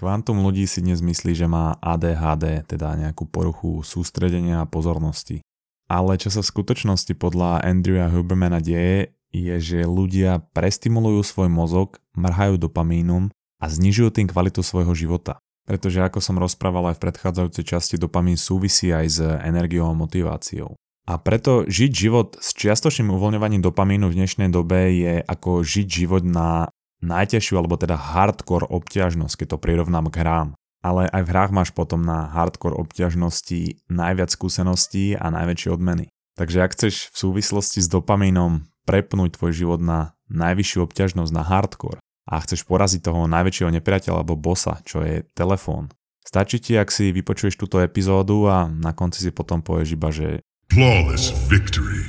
Kvantum ľudí si dnes myslí, že má ADHD, teda nejakú poruchu sústredenia a pozornosti. Ale čo sa v skutočnosti podľa Andrewa Hubermana deje, je, že ľudia prestimulujú svoj mozog, mrhajú dopamínom a znižujú tým kvalitu svojho života. Pretože ako som rozprával aj v predchádzajúcej časti, dopamín súvisí aj s energiou a motiváciou. A preto žiť život s čiastočným uvoľňovaním dopamínu v dnešnej dobe je ako žiť život na najťažšiu alebo teda hardcore obťažnosť, keď to prirovnám k hrám. Ale aj v hrách máš potom na hardcore obťažnosti najviac skúseností a najväčšie odmeny. Takže ak chceš v súvislosti s dopamínom prepnúť tvoj život na najvyššiu obťažnosť, na hardcore a chceš poraziť toho najväčšieho nepriateľa alebo bossa, čo je telefón, stačí ti, ak si vypočuješ túto epizódu a na konci si potom povieš iba, že Flawless victory.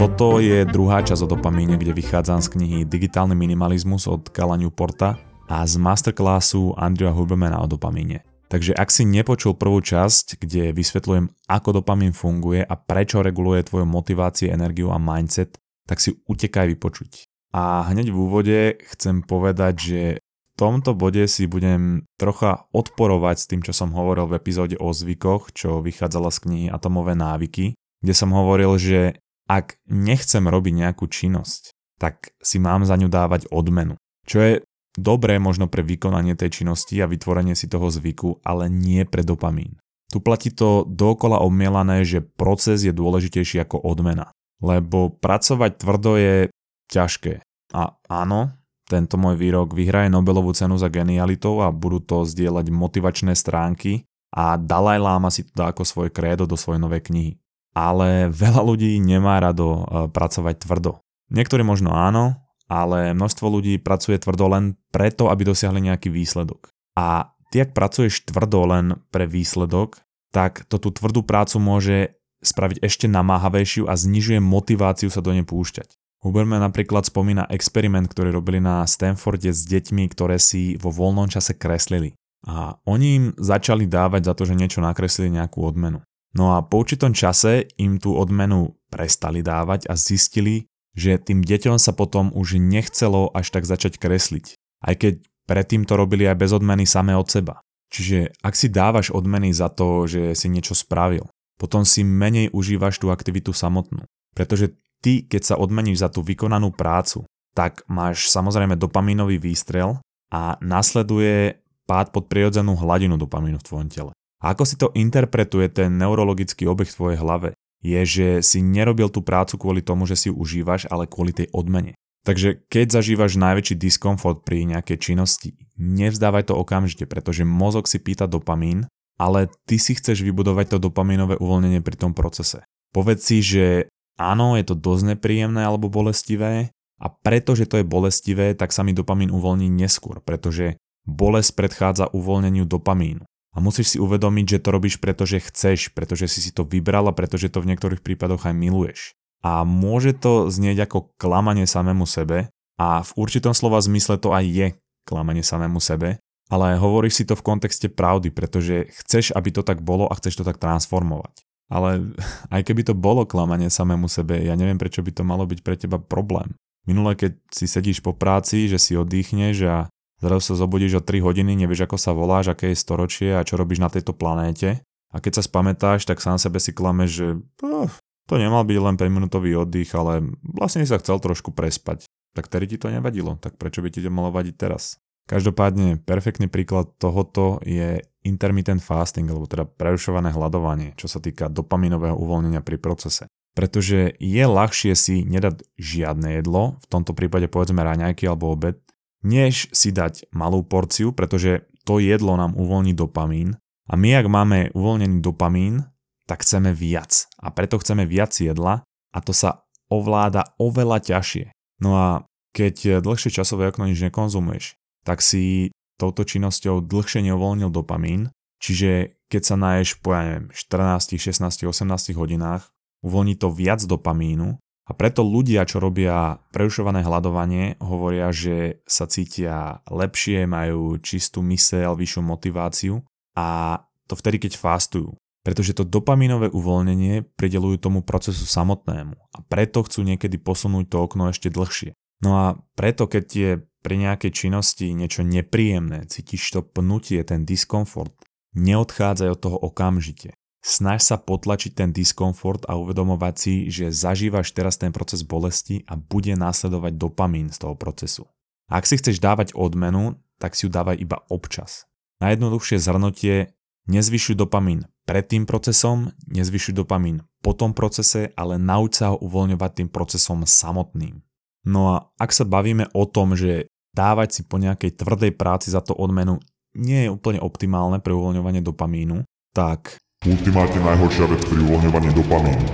Toto je druhá časť o dopamíne, kde vychádzam z knihy Digitálny minimalizmus od Kala Newporta a z masterclassu Andrea Hubermana o dopamíne. Takže ak si nepočul prvú časť, kde vysvetľujem, ako dopamín funguje a prečo reguluje tvoju motiváciu, energiu a mindset, tak si utekaj vypočuť. A hneď v úvode chcem povedať, že v tomto bode si budem trocha odporovať s tým, čo som hovoril v epizóde o zvykoch, čo vychádzala z knihy Atomové návyky, kde som hovoril, že ak nechcem robiť nejakú činnosť, tak si mám za ňu dávať odmenu. Čo je dobré možno pre vykonanie tej činnosti a vytvorenie si toho zvyku, ale nie pre dopamín. Tu platí to dokola obmielané, že proces je dôležitejší ako odmena. Lebo pracovať tvrdo je ťažké. A áno, tento môj výrok vyhraje Nobelovú cenu za genialitou a budú to zdieľať motivačné stránky a Dalaj Lama si to dá ako svoj krédo do svojej novej knihy ale veľa ľudí nemá rado e, pracovať tvrdo. Niektorí možno áno, ale množstvo ľudí pracuje tvrdo len preto, aby dosiahli nejaký výsledok. A ty, ak pracuješ tvrdo len pre výsledok, tak to tú tvrdú prácu môže spraviť ešte namáhavejšiu a znižuje motiváciu sa do nej púšťať. Huberman napríklad spomína experiment, ktorý robili na Stanforde s deťmi, ktoré si vo voľnom čase kreslili. A oni im začali dávať za to, že niečo nakreslili nejakú odmenu. No a po určitom čase im tú odmenu prestali dávať a zistili, že tým deťom sa potom už nechcelo až tak začať kresliť. Aj keď predtým to robili aj bez odmeny samé od seba. Čiže ak si dávaš odmeny za to, že si niečo spravil, potom si menej užívaš tú aktivitu samotnú. Pretože ty, keď sa odmeníš za tú vykonanú prácu, tak máš samozrejme dopamínový výstrel a nasleduje pád pod prirodzenú hladinu dopamínu v tvojom tele. Ako si to interpretuje ten neurologický obeh v tvojej hlave, je, že si nerobil tú prácu kvôli tomu, že si ju užívaš, ale kvôli tej odmene. Takže keď zažívaš najväčší diskomfort pri nejakej činnosti, nevzdávaj to okamžite, pretože mozog si pýta dopamín, ale ty si chceš vybudovať to dopamínové uvoľnenie pri tom procese. Povedz si, že áno, je to dosť nepríjemné alebo bolestivé a pretože to je bolestivé, tak sa mi dopamín uvoľní neskôr, pretože bolesť predchádza uvoľneniu dopamínu. A musíš si uvedomiť, že to robíš, pretože chceš, pretože si si to vybral a pretože to v niektorých prípadoch aj miluješ. A môže to znieť ako klamanie samému sebe a v určitom slova zmysle to aj je klamanie samému sebe, ale hovoríš si to v kontexte pravdy, pretože chceš, aby to tak bolo a chceš to tak transformovať. Ale aj keby to bolo klamanie samému sebe, ja neviem, prečo by to malo byť pre teba problém. Minule, keď si sedíš po práci, že si oddychneš a Zrazu sa zobudíš o 3 hodiny, nevieš ako sa voláš, aké je storočie a čo robíš na tejto planéte. A keď sa spamätáš, tak sám sebe si klameš, že oh, to nemal byť len 5 minútový oddych, ale vlastne sa chcel trošku prespať. Tak tedy ti to nevadilo, tak prečo by ti to malo vadiť teraz? Každopádne perfektný príklad tohoto je intermittent fasting, alebo teda prerušované hľadovanie, čo sa týka dopaminového uvoľnenia pri procese. Pretože je ľahšie si nedať žiadne jedlo, v tomto prípade povedzme raňajky alebo obed, než si dať malú porciu, pretože to jedlo nám uvoľní dopamín. A my ak máme uvoľnený dopamín, tak chceme viac. A preto chceme viac jedla a to sa ovláda oveľa ťažšie. No a keď dlhšie časové okno nič nekonzumuješ, tak si touto činnosťou dlhšie neuvoľnil dopamín, čiže keď sa naješ po ja neviem, 14, 16, 18 hodinách, uvoľní to viac dopamínu a preto ľudia, čo robia prerušované hľadovanie, hovoria, že sa cítia lepšie, majú čistú myseľ, vyššiu motiváciu a to vtedy, keď fastujú. pretože to dopamínové uvoľnenie pridelujú tomu procesu samotnému a preto chcú niekedy posunúť to okno ešte dlhšie. No a preto, keď je pri nejakej činnosti niečo nepríjemné, cítiš to pnutie, ten diskomfort, neodchádzaj od toho okamžite. Snaž sa potlačiť ten diskomfort a uvedomovať si, že zažívaš teraz ten proces bolesti a bude následovať dopamín z toho procesu. Ak si chceš dávať odmenu, tak si ju dávaj iba občas. Najjednoduchšie zhrnutie, nezvyšuj dopamín pred tým procesom, nezvyšuj dopamín po tom procese, ale nauč sa ho uvoľňovať tým procesom samotným. No a ak sa bavíme o tom, že dávať si po nejakej tvrdej práci za to odmenu nie je úplne optimálne pre uvoľňovanie dopamínu, tak... Ultimátne najhoršia vec pri uvoľňovaní dopamínu.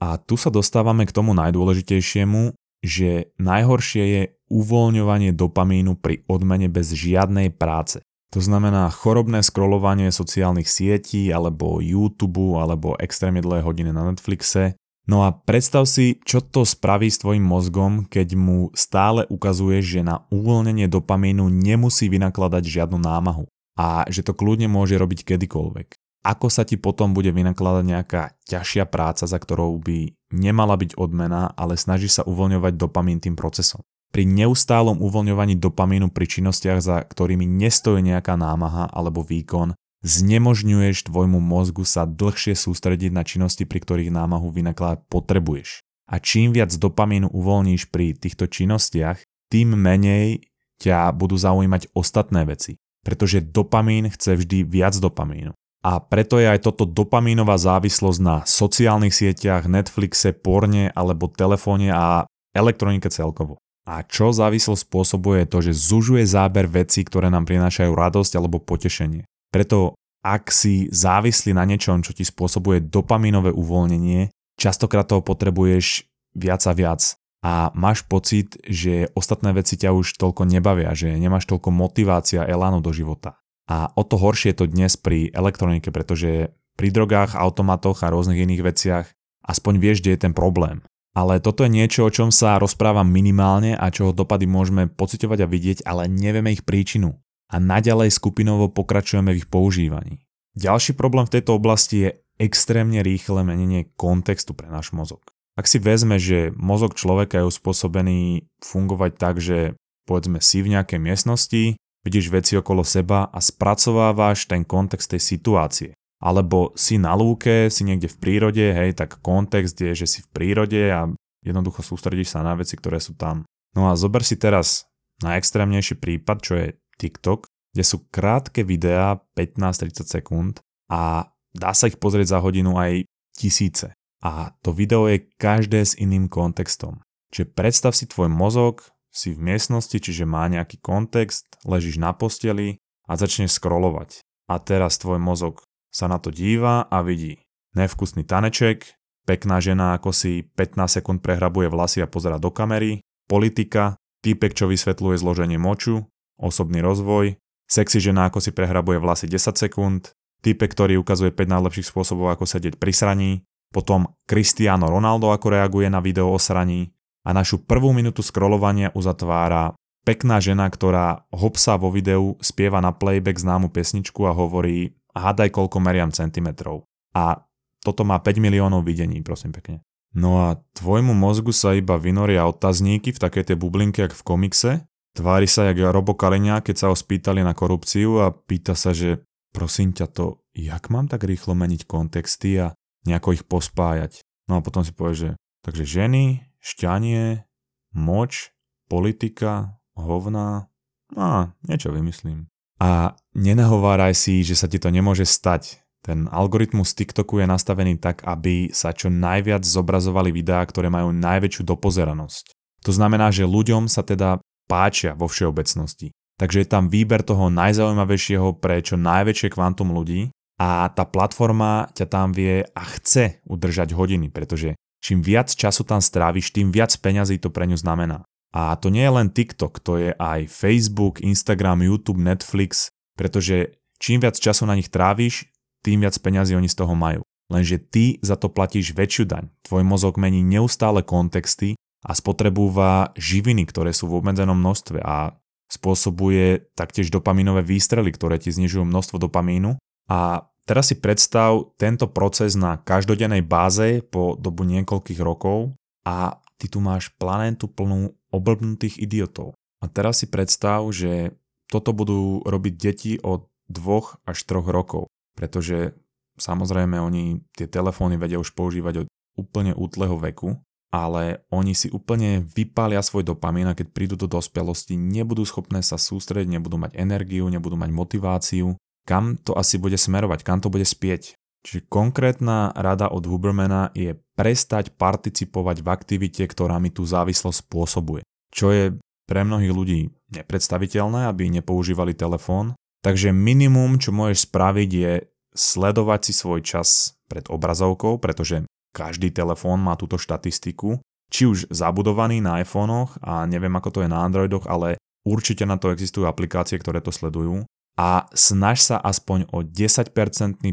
A tu sa dostávame k tomu najdôležitejšiemu, že najhoršie je uvoľňovanie dopamínu pri odmene bez žiadnej práce. To znamená chorobné scrollovanie sociálnych sietí alebo YouTube alebo extrémne dlhé hodiny na Netflixe No a predstav si, čo to spraví s tvojim mozgom, keď mu stále ukazuješ, že na uvoľnenie dopamínu nemusí vynakladať žiadnu námahu a že to kľudne môže robiť kedykoľvek. Ako sa ti potom bude vynakladať nejaká ťažšia práca, za ktorou by nemala byť odmena, ale snaží sa uvoľňovať dopamín tým procesom. Pri neustálom uvoľňovaní dopamínu pri činnostiach, za ktorými nestojí nejaká námaha alebo výkon, znemožňuješ tvojmu mozgu sa dlhšie sústrediť na činnosti, pri ktorých námahu vynakladať potrebuješ. A čím viac dopamínu uvoľníš pri týchto činnostiach, tým menej ťa budú zaujímať ostatné veci. Pretože dopamín chce vždy viac dopamínu. A preto je aj toto dopamínová závislosť na sociálnych sieťach, Netflixe, porne alebo telefóne a elektronike celkovo. A čo závislosť spôsobuje to, že zužuje záber vecí, ktoré nám prinášajú radosť alebo potešenie. Preto ak si závislý na niečom, čo ti spôsobuje dopaminové uvoľnenie, častokrát toho potrebuješ viac a viac a máš pocit, že ostatné veci ťa už toľko nebavia, že nemáš toľko motivácia, elánu do života. A o to horšie je to dnes pri elektronike, pretože pri drogách, automatoch a rôznych iných veciach aspoň vieš, kde je ten problém. Ale toto je niečo, o čom sa rozprávam minimálne a čoho dopady môžeme pocitovať a vidieť, ale nevieme ich príčinu a naďalej skupinovo pokračujeme v ich používaní. Ďalší problém v tejto oblasti je extrémne rýchle menenie kontextu pre náš mozog. Ak si vezme, že mozog človeka je uspôsobený fungovať tak, že povedzme si v nejakej miestnosti, vidíš veci okolo seba a spracovávaš ten kontext tej situácie. Alebo si na lúke, si niekde v prírode, hej, tak kontext je, že si v prírode a jednoducho sústredíš sa na veci, ktoré sú tam. No a zober si teraz najextrémnejší prípad, čo je TikTok, kde sú krátke videá 15-30 sekúnd a dá sa ich pozrieť za hodinu aj tisíce. A to video je každé s iným kontextom. Čiže predstav si tvoj mozog, si v miestnosti, čiže má nejaký kontext, ležíš na posteli a začneš scrollovať. A teraz tvoj mozog sa na to díva a vidí nevkusný taneček, pekná žena ako si 15 sekúnd prehrabuje vlasy a pozera do kamery, politika, týpek, čo vysvetľuje zloženie moču, osobný rozvoj, sexy žena ako si prehrabuje vlasy 10 sekúnd, type, ktorý ukazuje 5 najlepších spôsobov ako sedieť pri sraní, potom Cristiano Ronaldo ako reaguje na video o sraní a našu prvú minútu scrollovania uzatvára pekná žena, ktorá hopsa vo videu, spieva na playback známu pesničku a hovorí hádaj koľko meriam centimetrov. A toto má 5 miliónov videní, prosím pekne. No a tvojmu mozgu sa iba vynoria otazníky v takej tej bublinke, jak v komikse Tvári sa jak Robo Kaliňa, keď sa ho spýtali na korupciu a pýta sa, že prosím ťa to, jak mám tak rýchlo meniť kontexty a nejako ich pospájať. No a potom si povie, že takže ženy, šťanie, moč, politika, hovná, a niečo vymyslím. A nenahováraj si, že sa ti to nemôže stať. Ten algoritmus TikToku je nastavený tak, aby sa čo najviac zobrazovali videá, ktoré majú najväčšiu dopozeranosť. To znamená, že ľuďom sa teda páčia vo všeobecnosti. Takže je tam výber toho najzaujímavejšieho pre čo najväčšie kvantum ľudí a tá platforma ťa tam vie a chce udržať hodiny, pretože čím viac času tam stráviš, tým viac peňazí to pre ňu znamená. A to nie je len TikTok, to je aj Facebook, Instagram, YouTube, Netflix, pretože čím viac času na nich tráviš, tým viac peňazí oni z toho majú. Lenže ty za to platíš väčšiu daň. Tvoj mozog mení neustále kontexty a spotrebúva živiny, ktoré sú v obmedzenom množstve a spôsobuje taktiež dopaminové výstrely, ktoré ti znižujú množstvo dopamínu a teraz si predstav tento proces na každodennej báze po dobu niekoľkých rokov a ty tu máš planétu plnú oblbnutých idiotov. A teraz si predstav, že toto budú robiť deti od dvoch až troch rokov, pretože samozrejme oni tie telefóny vedia už používať od úplne útleho veku, ale oni si úplne vypália svoj dopamín a keď prídu do dospelosti, nebudú schopné sa sústrediť, nebudú mať energiu, nebudú mať motiváciu. Kam to asi bude smerovať, kam to bude spieť? Čiže konkrétna rada od Hubermana je prestať participovať v aktivite, ktorá mi tú závislosť spôsobuje. Čo je pre mnohých ľudí nepredstaviteľné, aby nepoužívali telefón. Takže minimum, čo môžeš spraviť, je sledovať si svoj čas pred obrazovkou, pretože každý telefón má túto štatistiku, či už zabudovaný na iPhonech a neviem ako to je na Androidoch, ale určite na to existujú aplikácie, ktoré to sledujú a snaž sa aspoň o 10%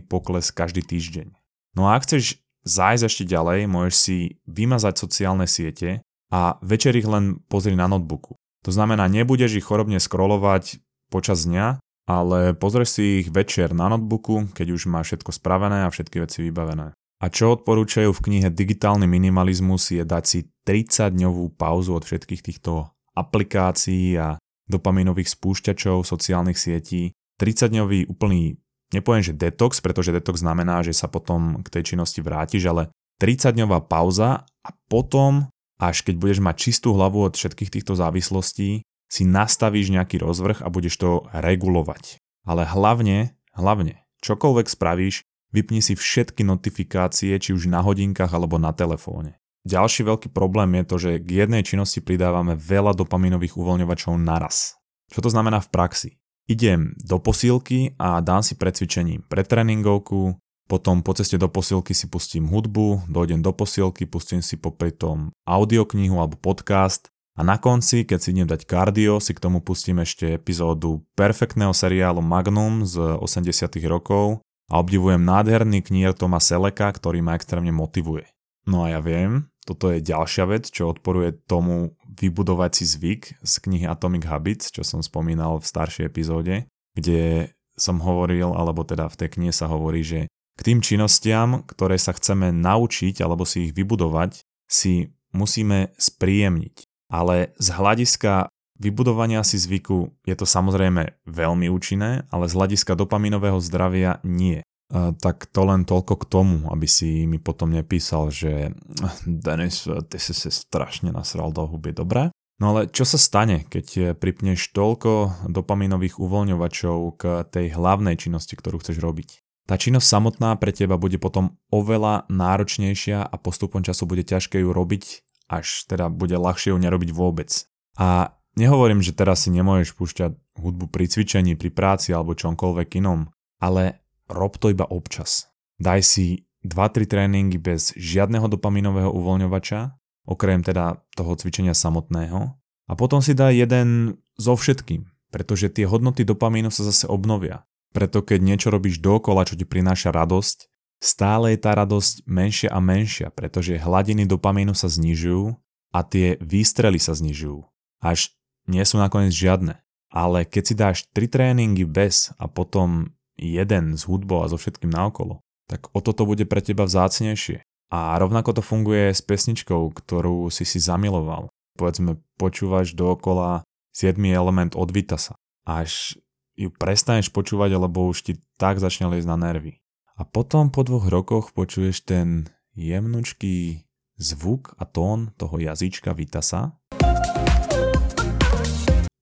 pokles každý týždeň. No a ak chceš zájsť ešte ďalej, môžeš si vymazať sociálne siete a večer ich len pozri na notebooku. To znamená, nebudeš ich chorobne scrollovať počas dňa, ale pozrieš si ich večer na notebooku, keď už máš všetko spravené a všetky veci vybavené. A čo odporúčajú v knihe Digitálny minimalizmus je dať si 30-dňovú pauzu od všetkých týchto aplikácií a dopaminových spúšťačov sociálnych sietí. 30-dňový úplný, nepoviem, že detox, pretože detox znamená, že sa potom k tej činnosti vrátiš, ale 30-dňová pauza a potom, až keď budeš mať čistú hlavu od všetkých týchto závislostí, si nastavíš nejaký rozvrh a budeš to regulovať. Ale hlavne, hlavne, čokoľvek spravíš, Vypni si všetky notifikácie, či už na hodinkách alebo na telefóne. Ďalší veľký problém je to, že k jednej činnosti pridávame veľa dopaminových uvoľňovačov naraz. Čo to znamená v praxi? Idem do posílky a dám si pred cvičením tréningovku, potom po ceste do posílky si pustím hudbu, dojdem do posílky, pustím si popri tom audioknihu alebo podcast a na konci, keď si idem dať kardio, si k tomu pustím ešte epizódu perfektného seriálu Magnum z 80 rokov, a obdivujem nádherný knír Toma Seleka, ktorý ma extrémne motivuje. No a ja viem, toto je ďalšia vec, čo odporuje tomu vybudovať si zvyk z knihy Atomic Habits, čo som spomínal v staršej epizóde, kde som hovoril, alebo teda v tej knihe sa hovorí, že k tým činnostiam, ktoré sa chceme naučiť alebo si ich vybudovať, si musíme spríjemniť. Ale z hľadiska Vybudovania si zvyku je to samozrejme veľmi účinné, ale z hľadiska dopaminového zdravia nie. Tak to len toľko k tomu, aby si mi potom nepísal, že Denis, ty si si strašne nasral do huby, dobre? No ale čo sa stane, keď pripneš toľko dopaminových uvoľňovačov k tej hlavnej činnosti, ktorú chceš robiť? Tá činnosť samotná pre teba bude potom oveľa náročnejšia a postupom času bude ťažké ju robiť, až teda bude ľahšie ju nerobiť vôbec. A Nehovorím, že teraz si nemôžeš púšťať hudbu pri cvičení, pri práci alebo čomkoľvek inom, ale rob to iba občas. Daj si 2-3 tréningy bez žiadneho dopaminového uvoľňovača, okrem teda toho cvičenia samotného, a potom si daj jeden so všetkým, pretože tie hodnoty dopamínu sa zase obnovia. Preto keď niečo robíš dokola, čo ti prináša radosť, stále je tá radosť menšia a menšia, pretože hladiny dopamínu sa znižujú a tie výstrely sa znižujú. Až nie sú nakoniec žiadne. Ale keď si dáš tri tréningy bez a potom jeden s hudbou a so všetkým naokolo, tak o toto bude pre teba vzácnejšie. A rovnako to funguje s pesničkou, ktorú si si zamiloval. Povedzme, počúvaš dookola 7. element od Vitasa. Až ju prestaneš počúvať, lebo už ti tak začne liesť na nervy. A potom po dvoch rokoch počuješ ten jemnučký zvuk a tón toho jazyčka Vitasa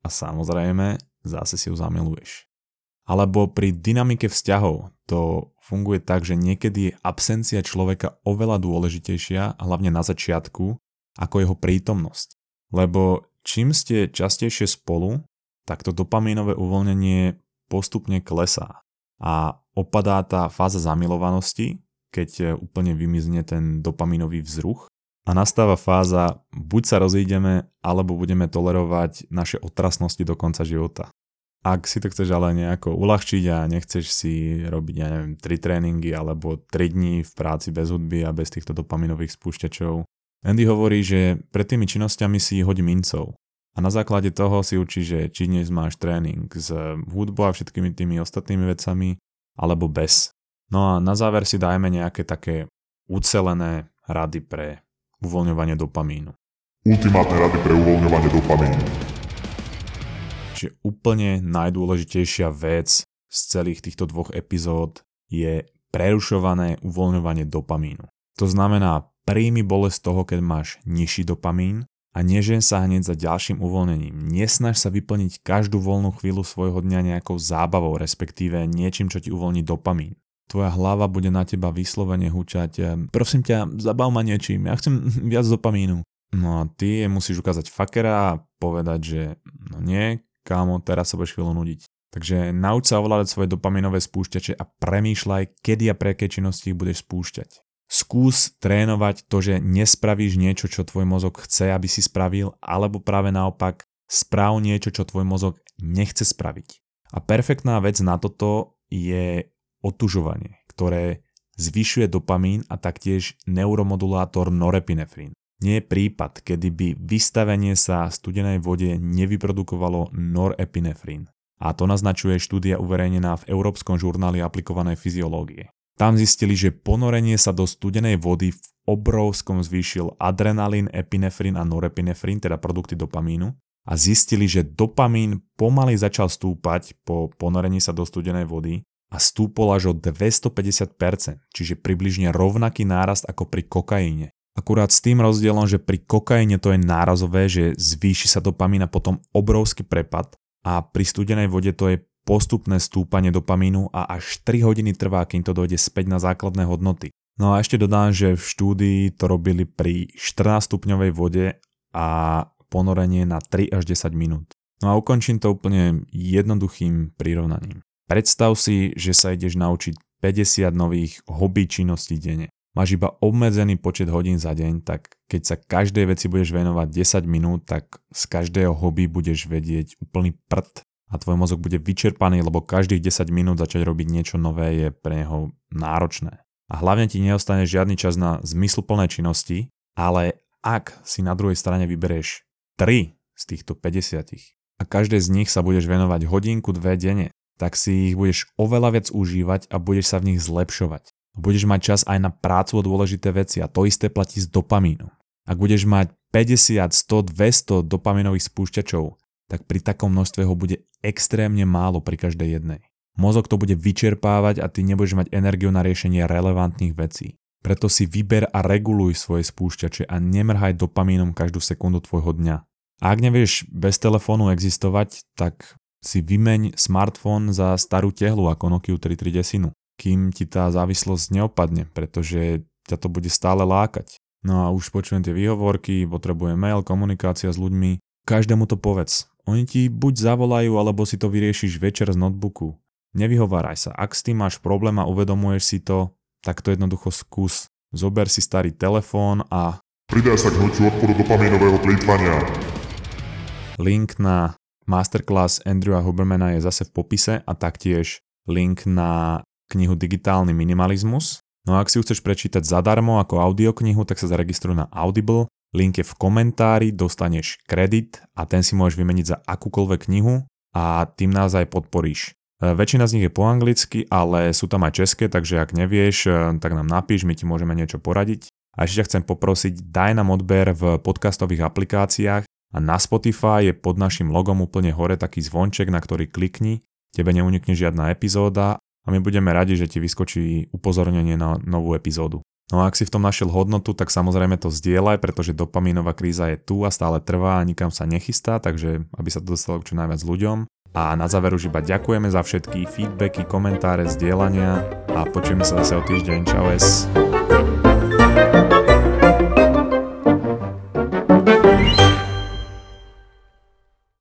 a samozrejme zase si ju zamiluješ. Alebo pri dynamike vzťahov to funguje tak, že niekedy je absencia človeka oveľa dôležitejšia, hlavne na začiatku, ako jeho prítomnosť. Lebo čím ste častejšie spolu, tak to dopamínové uvoľnenie postupne klesá a opadá tá fáza zamilovanosti, keď úplne vymizne ten dopamínový vzruch a nastáva fáza, buď sa rozídeme, alebo budeme tolerovať naše otrasnosti do konca života. Ak si to chceš ale nejako uľahčiť a nechceš si robiť, ja neviem, 3 tréningy alebo 3 dní v práci bez hudby a bez týchto dopaminových spúšťačov, Andy hovorí, že pred tými činnosťami si hodí mincov. A na základe toho si učí, že či dnes máš tréning s hudbou a všetkými tými ostatnými vecami, alebo bez. No a na záver si dajme nejaké také ucelené rady pre uvoľňovanie dopamínu. Ultimátne rady pre uvoľňovanie dopamínu. Čiže úplne najdôležitejšia vec z celých týchto dvoch epizód je prerušované uvoľňovanie dopamínu. To znamená, príjmi bolesť toho, keď máš nižší dopamín a nežen sa hneď za ďalším uvoľnením. Nesnaž sa vyplniť každú voľnú chvíľu svojho dňa nejakou zábavou, respektíve niečím, čo ti uvoľní dopamín. Tvoja hlava bude na teba vyslovene hučať, prosím ťa, zabav ma niečím, ja chcem viac dopamínu. No a ty musíš ukázať fakera a povedať, že no nie, kámo, teraz sa budeš chvíľu nudiť. Takže nauč sa ovládať svoje dopaminové spúšťače a premýšľaj, kedy a pre aké činnosti ich budeš spúšťať. Skús trénovať to, že nespravíš niečo, čo tvoj mozog chce, aby si spravil, alebo práve naopak, správ niečo, čo tvoj mozog nechce spraviť. A perfektná vec na toto je otužovanie, ktoré zvyšuje dopamín a taktiež neuromodulátor norepinefrín. Nie je prípad, kedy by vystavenie sa studenej vode nevyprodukovalo norepinefrín. A to naznačuje štúdia uverejnená v Európskom žurnáli aplikovanej fyziológie. Tam zistili, že ponorenie sa do studenej vody v obrovskom zvýšil adrenalín, epinefrín a norepinefrín, teda produkty dopamínu, a zistili, že dopamín pomaly začal stúpať po ponorení sa do studenej vody a stúpol až o 250%, čiže približne rovnaký nárast ako pri kokaine. Akurát s tým rozdielom, že pri kokaine to je nárazové, že zvýši sa dopamín a potom obrovský prepad a pri studenej vode to je postupné stúpanie dopamínu a až 3 hodiny trvá, kým to dojde späť na základné hodnoty. No a ešte dodám, že v štúdii to robili pri 14 stupňovej vode a ponorenie na 3 až 10 minút. No a ukončím to úplne jednoduchým prirovnaním. Predstav si, že sa ideš naučiť 50 nových hobby činností denne. Máš iba obmedzený počet hodín za deň, tak keď sa každej veci budeš venovať 10 minút, tak z každého hobby budeš vedieť úplný prd a tvoj mozog bude vyčerpaný, lebo každých 10 minút začať robiť niečo nové je pre neho náročné. A hlavne ti neostane žiadny čas na zmysluplné činnosti, ale ak si na druhej strane vyberieš 3 z týchto 50 a každé z nich sa budeš venovať hodinku, dve denne, tak si ich budeš oveľa viac užívať a budeš sa v nich zlepšovať. Budeš mať čas aj na prácu o dôležité veci a to isté platí s dopamínom. Ak budeš mať 50, 100, 200 dopaminových spúšťačov, tak pri takom množstve ho bude extrémne málo pri každej jednej. Mozog to bude vyčerpávať a ty nebudeš mať energiu na riešenie relevantných vecí. Preto si vyber a reguluj svoje spúšťače a nemrhaj dopamínom každú sekundu tvojho dňa. A ak nevieš bez telefónu existovať, tak si vymeň smartfón za starú tehlu ako Nokia 3310, kým ti tá závislosť neopadne, pretože ťa to bude stále lákať. No a už počujem tie výhovorky, potrebujem mail, komunikácia s ľuďmi. Každému to povedz. Oni ti buď zavolajú, alebo si to vyriešiš večer z notebooku. Nevyhováraj sa. Ak s tým máš problém a uvedomuješ si to, tak to jednoducho skús. Zober si starý telefón a... Pridaj sa k hnutiu odporu dopamínového plýtvania. Link na masterclass Andrewa Hubermana je zase v popise a taktiež link na knihu Digitálny minimalizmus. No a ak si ju chceš prečítať zadarmo ako audioknihu, tak sa zaregistruj na Audible link je v komentári, dostaneš kredit a ten si môžeš vymeniť za akúkoľvek knihu a tým nás aj podporíš. E, väčšina z nich je po anglicky, ale sú tam aj české, takže ak nevieš, e, tak nám napíš, my ti môžeme niečo poradiť. A ešte ťa chcem poprosiť, daj nám odber v podcastových aplikáciách a na Spotify je pod našim logom úplne hore taký zvonček, na ktorý klikni, tebe neunikne žiadna epizóda a my budeme radi, že ti vyskočí upozornenie na novú epizódu. No a ak si v tom našiel hodnotu, tak samozrejme to zdieľaj, pretože dopamínová kríza je tu a stále trvá a nikam sa nechystá, takže aby sa to dostalo k čo najviac ľuďom. A na záver už iba ďakujeme za všetky feedbacky, komentáre, zdieľania a počujeme sa zase o týždeň. Čau es.